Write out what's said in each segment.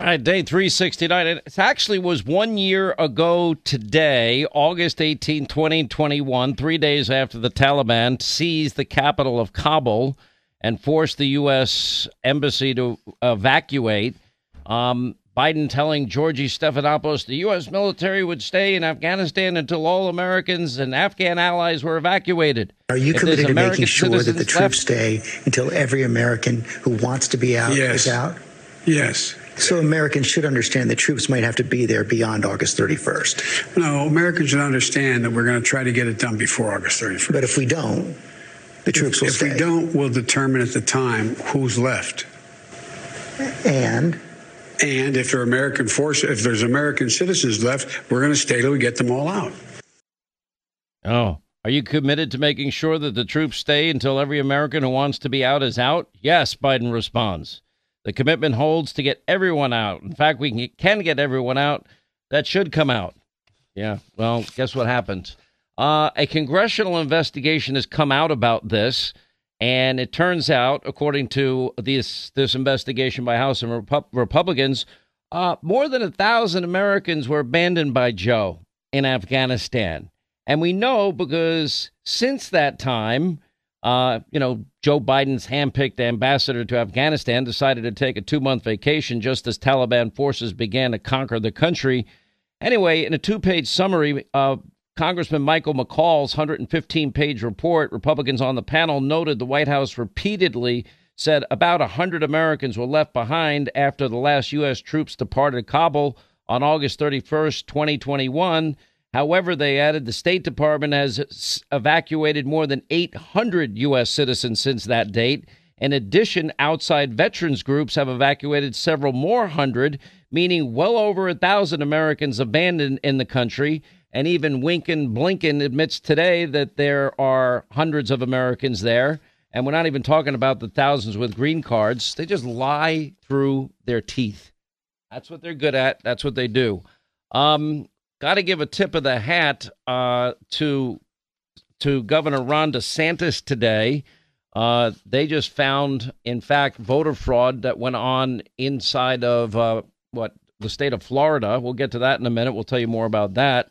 All right, day 369. It actually was one year ago today, August 18, 2021, three days after the Taliban seized the capital of Kabul and forced the U.S. embassy to evacuate. Um, Biden telling Georgie Stephanopoulos the U.S. military would stay in Afghanistan until all Americans and Afghan allies were evacuated. Are you If committed there's to making sure that the troops left- stay until every American who wants to be out Yes. is out? Yes. So Americans should understand that troops might have to be there beyond August 31st. No, Americans should understand that we're going to try to get it done before August 31st. But if we don't, the troops will if stay. we don't, we'll determine at the time who's left. And And if there are American forces, if there's American citizens left, we're going to stay till we get them all out. Oh, are you committed to making sure that the troops stay until every American who wants to be out is out? Yes, Biden responds. The commitment holds to get everyone out. In fact, we can, get everyone out that should come out. Yeah, well, guess what happens? Uh, a congressional investigation has come out about this, and it turns out, according to this this investigation by House and Repu- Republicans, uh, more than a thousand Americans were abandoned by Joe in Afghanistan. And we know because since that time, uh, you know, Joe Biden's handpicked ambassador to Afghanistan decided to take a two month vacation just as Taliban forces began to conquer the country. Anyway, in a two page summary, of Congressman Michael McCaul's 115 page report, Republicans on the panel noted the White House repeatedly said about 100 Americans were left behind after the last U.S. troops departed Kabul on August 31st, 2021. However, they added the State Department has evacuated more than 800 U.S. citizens since that date. In addition, outside veterans groups have evacuated several more hundred, meaning well over a thousand Americans abandoned in the country. And even Winkin Blinken admits today that there are hundreds of Americans there. And we're not even talking about the thousands with green cards. They just lie through their teeth. That's what they're good at. That's what they do. Um, Got to give a tip of the hat uh, to to Governor Ron DeSantis today. Uh, they just found, in fact, voter fraud that went on inside of uh, what the state of Florida. We'll get to that in a minute. We'll tell you more about that.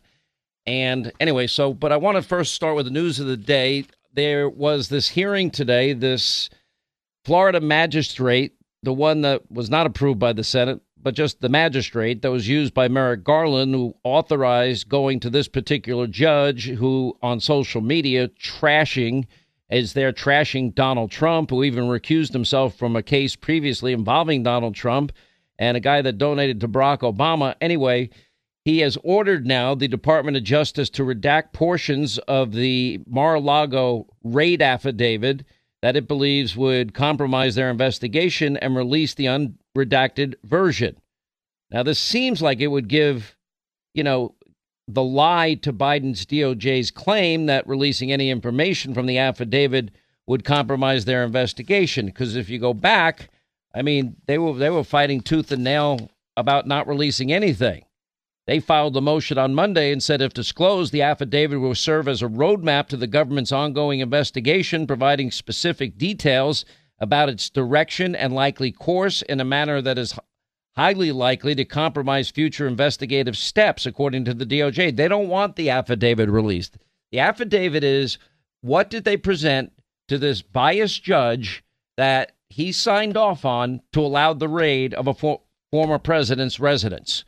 And anyway, so but I want to first start with the news of the day. There was this hearing today. This Florida magistrate, the one that was not approved by the Senate, but just the magistrate that was used by Merrick Garland, who authorized going to this particular judge, who on social media trashing is there trashing Donald Trump, who even recused himself from a case previously involving Donald Trump and a guy that donated to Barack Obama. Anyway, he has ordered now the Department of Justice to redact portions of the Mar a Lago raid affidavit that it believes would compromise their investigation and release the unredacted version. Now, this seems like it would give, you know, the lie to Biden's DOJ's claim that releasing any information from the affidavit would compromise their investigation. Because if you go back, I mean, they were they were fighting tooth and nail about not releasing anything. They filed the motion on Monday and said if disclosed, the affidavit will serve as a roadmap to the government's ongoing investigation, providing specific details about its direction and likely course in a manner that is highly likely to compromise future investigative steps, according to the DOJ. They don't want the affidavit released. The affidavit is what did they present to this biased judge that he signed off on to allow the raid of a for- former president's residence?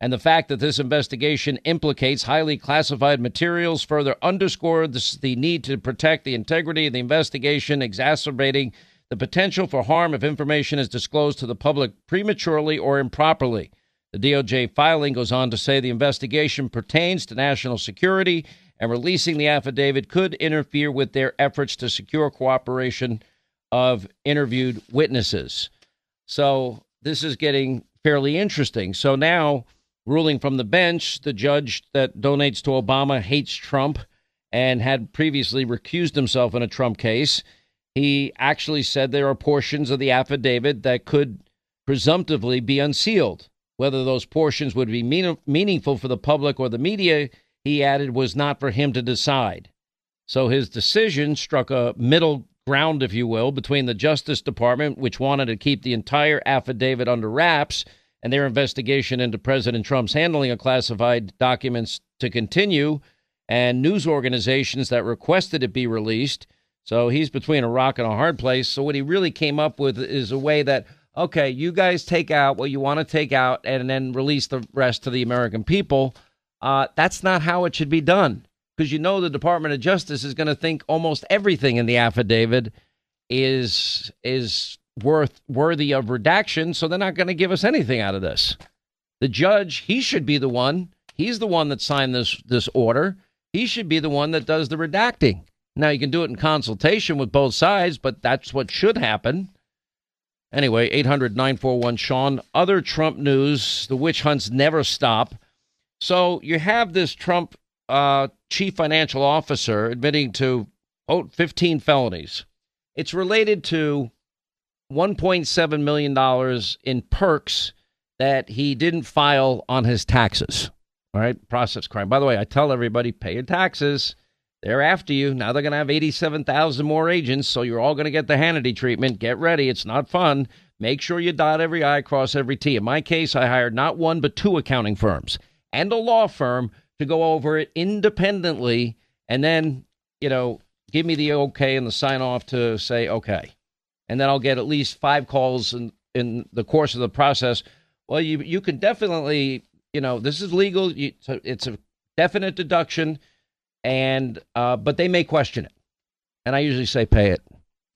And the fact that this investigation implicates highly classified materials further underscored the, the need to protect the integrity of the investigation, exacerbating the potential for harm if information is disclosed to the public prematurely or improperly. The DOJ filing goes on to say the investigation pertains to national security, and releasing the affidavit could interfere with their efforts to secure cooperation of interviewed witnesses. So this is getting fairly interesting. So now, ruling from the bench, the judge that donates to Obama hates Trump and had previously recused himself in a Trump case. He actually said there are portions of the affidavit that could presumptively be unsealed. Whether those portions would be mean- meaningful for the public or the media, he added, was not for him to decide. So his decision struck a middle ground, if you will, between the Justice Department, which wanted to keep the entire affidavit under wraps, and their investigation into President Trump's handling of classified documents to continue, and news organizations that requested it be released. So he's between a rock and a hard place. So what he really came up with is a way that, okay, you guys take out what you want to take out and then release the rest to the American people. Uh, that's not how it should be done because you know the Department of Justice is going to think almost everything in the affidavit is is worth worthy of redaction, so they're not going to give us anything out of this. The judge, he should be the one. He's the one that signed this this order. He should be the one that does the redacting. Now you can do it in consultation with both sides, but that's what should happen. Anyway, 800 941 Sean. Other Trump news the witch hunts never stop. So you have this Trump uh, chief financial officer admitting to oh, 15 felonies. It's related to $1.7 million in perks that he didn't file on his taxes. All right, process crime. By the way, I tell everybody pay your taxes. They're after you. Now they're going to have 87,000 more agents, so you're all going to get the Hannity treatment. Get ready. It's not fun. Make sure you dot every I, cross every T. In my case, I hired not one, but two accounting firms and a law firm to go over it independently and then, you know, give me the okay and the sign off to say okay. And then I'll get at least five calls in, in the course of the process. Well, you you can definitely, you know, this is legal. You, it's a definite deduction, and uh, but they may question it. And I usually say pay it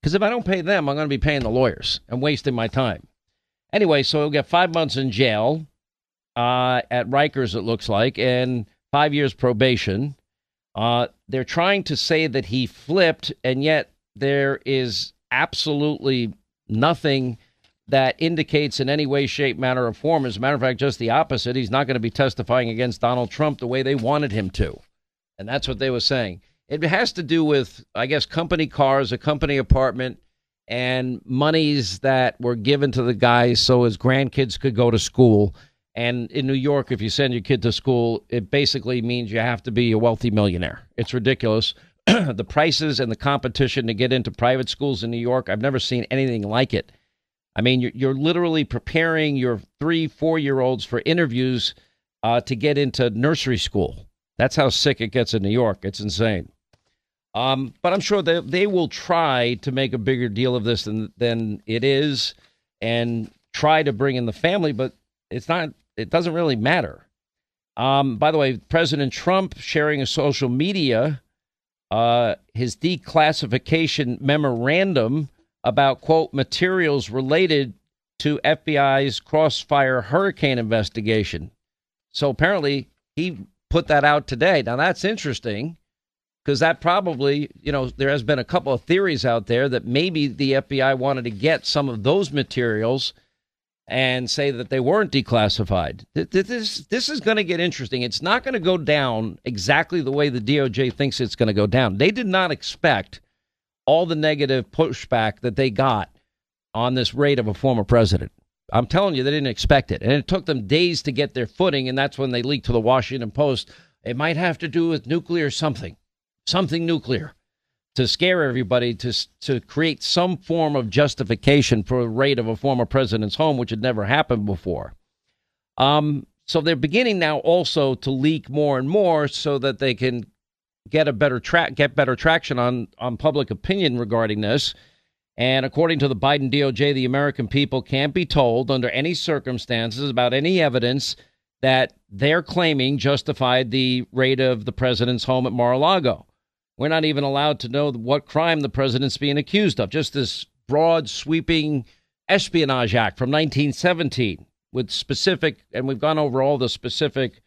because if I don't pay them, I'm going to be paying the lawyers. I'm wasting my time. Anyway, so he'll get five months in jail uh, at Rikers, it looks like, and five years probation. Uh, they're trying to say that he flipped, and yet there is absolutely nothing that indicates in any way, shape, manner, or form. As a matter of fact, just the opposite. He's not going to be testifying against Donald Trump the way they wanted him to. And that's what they were saying. It has to do with, I guess, company cars, a company apartment, and monies that were given to the guy so his grandkids could go to school. And in New York, if you send your kid to school, it basically means you have to be a wealthy millionaire. It's ridiculous. the prices and the competition to get into private schools in New York, I've never seen anything like it. I mean, you're, you're literally preparing your three, four year olds for interviews uh, to get into nursery school. That's how sick it gets in New York. It's insane. Um, but I'm sure they, they will try to make a bigger deal of this than, than it is and try to bring in the family, but it's not it doesn't really matter. Um, by the way, President Trump sharing a social media uh, his declassification memorandum about quote materials related to FBI's Crossfire hurricane investigation. So apparently he put that out today. Now that's interesting because that probably, you know, there has been a couple of theories out there that maybe the FBI wanted to get some of those materials and say that they weren't declassified. This this is going to get interesting. It's not going to go down exactly the way the DOJ thinks it's going to go down. They did not expect all the negative pushback that they got on this raid of a former president. I'm telling you, they didn't expect it, and it took them days to get their footing. And that's when they leaked to the Washington Post. It might have to do with nuclear something, something nuclear to scare everybody to to create some form of justification for a raid of a former president's home, which had never happened before. Um, so they're beginning now also to leak more and more so that they can get a better track, get better traction on on public opinion regarding this. And according to the Biden DOJ, the American people can't be told under any circumstances about any evidence that they're claiming justified the raid of the president's home at Mar-a-Lago. We're not even allowed to know what crime the president's being accused of. Just this broad, sweeping Espionage Act from 1917 with specific, and we've gone over all the specific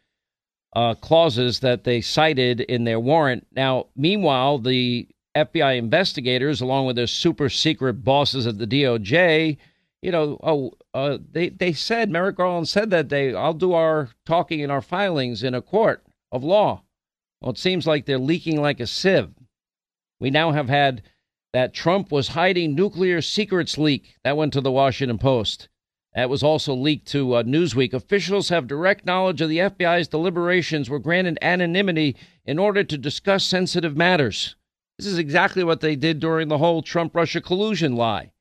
uh, clauses that they cited in their warrant. Now, meanwhile, the FBI investigators, along with their super secret bosses at the DOJ, you know, oh, uh, they they said Merrick Garland said that day, "I'll do our talking and our filings in a court of law." Well, it seems like they're leaking like a sieve. We now have had that Trump was hiding nuclear secrets leak that went to the Washington Post. That was also leaked to uh, Newsweek. Officials have direct knowledge of the FBI's deliberations were granted anonymity in order to discuss sensitive matters. This is exactly what they did during the whole Trump Russia collusion lie.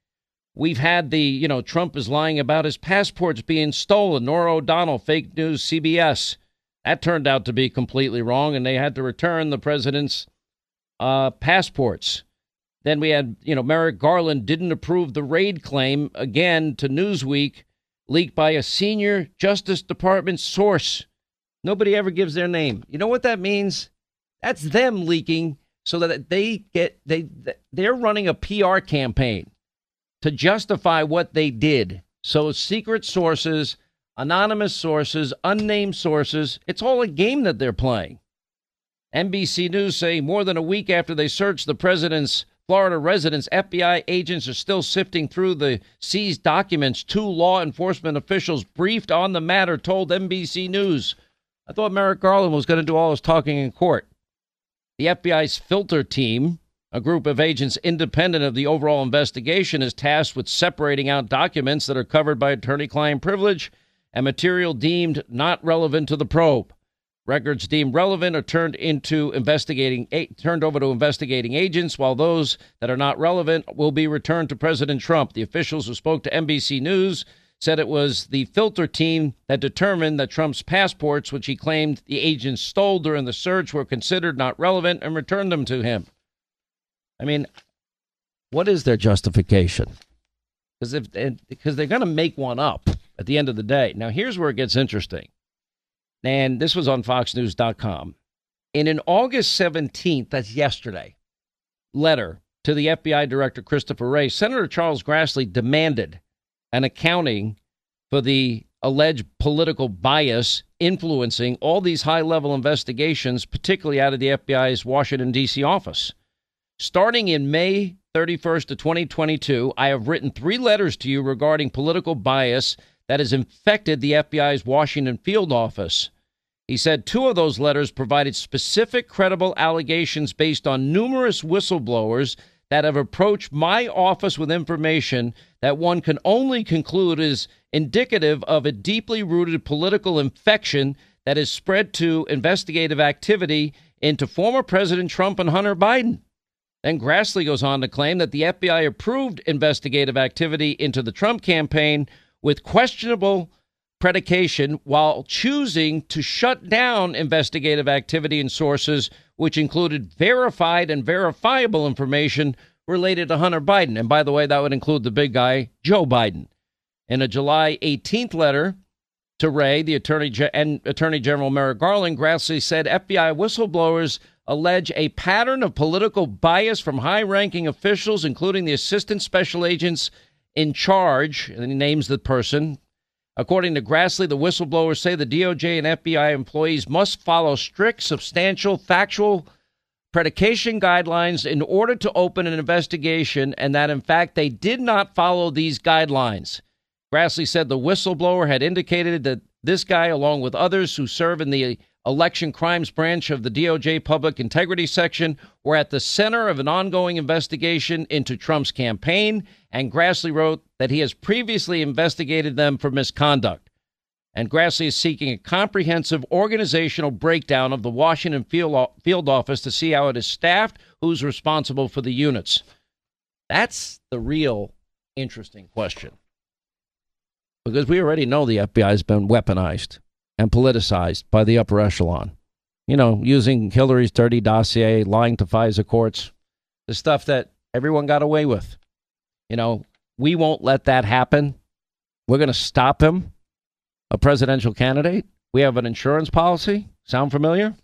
We've had the, you know, Trump is lying about his passports being stolen. Norah O'Donnell, fake news, CBS. That turned out to be completely wrong, and they had to return the president's uh, passports. Then we had, you know, Merrick Garland didn't approve the raid claim again to Newsweek, leaked by a senior Justice Department source. Nobody ever gives their name. You know what that means? That's them leaking so that they get they they're running a PR campaign to justify what they did. So secret sources, anonymous sources, unnamed sources, it's all a game that they're playing. NBC News say more than a week after they searched the president's Florida residence, FBI agents are still sifting through the seized documents. Two law enforcement officials briefed on the matter told NBC News. I thought Merrick Garland was going to do all his talking in court. The FBI's filter team, a group of agents independent of the overall investigation, is tasked with separating out documents that are covered by attorney client privilege and material deemed not relevant to the probe. Records deemed relevant are turned into investigating turned over to investigating agents, while those that are not relevant will be returned to President Trump. The officials who spoke to NBC News said it was the filter team that determined that Trump's passports, which he claimed the agents stole during the search, were considered not relevant and returned them to him. I mean, what is their justification? Because if because they're going to make one up at the end of the day. Now, here's where it gets interesting and this was on FoxNews.com. In an August 17th, that's yesterday, letter to the FBI Director Christopher Wray, Senator Charles Grassley demanded an accounting for the alleged political bias influencing all these high level investigations, particularly out of the FBI's Washington, D.C. office. Starting in May 31st of 2022, I have written three letters to you regarding political bias that has infected the FBI's Washington field office. He said two of those letters provided specific, credible allegations based on numerous whistleblowers that have approached my office with information that one can only conclude is indicative of a deeply rooted political infection that is spread to investigative activity into former President Trump and Hunter Biden. Then Grassley goes on to claim that the FBI approved investigative activity into the Trump campaign with questionable predication while choosing to shut down investigative activity and sources which included verified and verifiable information related to Hunter Biden. And by the way, that would include the big guy, Joe Biden. In a July 18th letter to Wray, the Attorney, and Attorney General Merrick Garland, Grassley said FBI whistleblowers allege a pattern of political bias from high ranking officials, including the assistant special agents in charge, and he names the person. According to Grassley, the whistleblowers say the DOJ and FBI employees must follow strict, substantial, factual predication guidelines in order to open an investigation, and that in fact they did not follow these guidelines. Grassley said the whistleblower had indicated that this guy, along with others who serve in the election crimes branch of the DOJ Public Integrity Section were at the center of an ongoing investigation into Trump's campaign, and Grassley wrote that he has previously investigated them for misconduct. And Grassley is seeking a comprehensive organizational breakdown of the Washington field, field office to see how it is staffed, who's responsible for the units. That's the real interesting question. Because we already know the FBI has been weaponized and politicized by the upper echelon. You know, using Hillary's dirty dossier, lying to FISA courts, the stuff that everyone got away with. You know, we won't let that happen. We're going to stop him, a presidential candidate. We have an insurance policy. Sound familiar?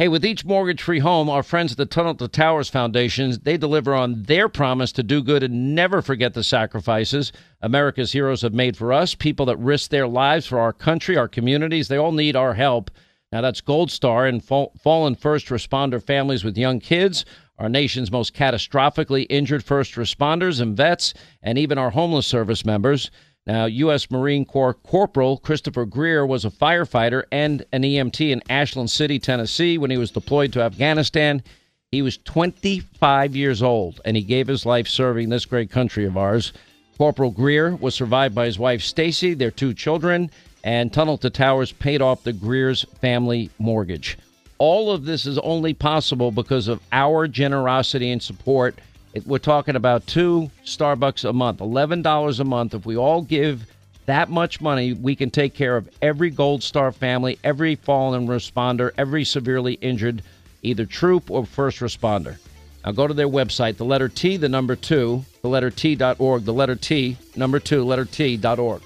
Hey, with each mortgage free home, our friends at the Tunnel to Towers Foundation, they deliver on their promise to do good and never forget the sacrifices America's heroes have made for us, people that risk their lives for our country, our communities. They all need our help. Now, that's Gold Star and fallen first responder families with young kids, our nation's most catastrophically injured first responders and vets, and even our homeless service members. Now, U.S. Marine Corps Corporal Christopher Greer was a firefighter and an EMT in Ashland City, Tennessee, when he was deployed to Afghanistan. He was 25 years old, and he gave his life serving this great country of ours. Corporal Greer was survived by his wife Stacy, their two children, and Tunnel to Towers paid off the Greer's family mortgage. All of this is only possible because of our generosity and support. It, we're talking about two Starbucks a month, $11 a month. If we all give that much money, we can take care of every Gold Star family, every fallen responder, every severely injured, either troop or first responder. Now go to their website, the letter T, the number two, the letter T.org, the letter T, number two, letter T.org.